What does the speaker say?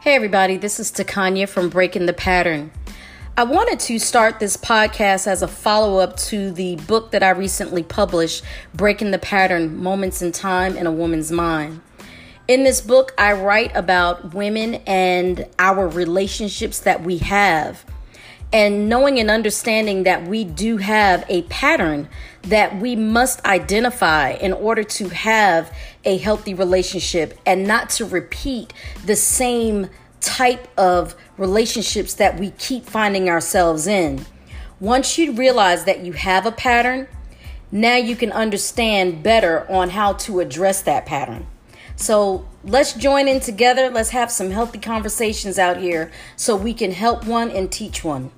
Hey, everybody, this is Takanya from Breaking the Pattern. I wanted to start this podcast as a follow up to the book that I recently published, Breaking the Pattern Moments in Time in a Woman's Mind. In this book, I write about women and our relationships that we have and knowing and understanding that we do have a pattern that we must identify in order to have a healthy relationship and not to repeat the same type of relationships that we keep finding ourselves in. Once you realize that you have a pattern, now you can understand better on how to address that pattern. So let's join in together. Let's have some healthy conversations out here so we can help one and teach one.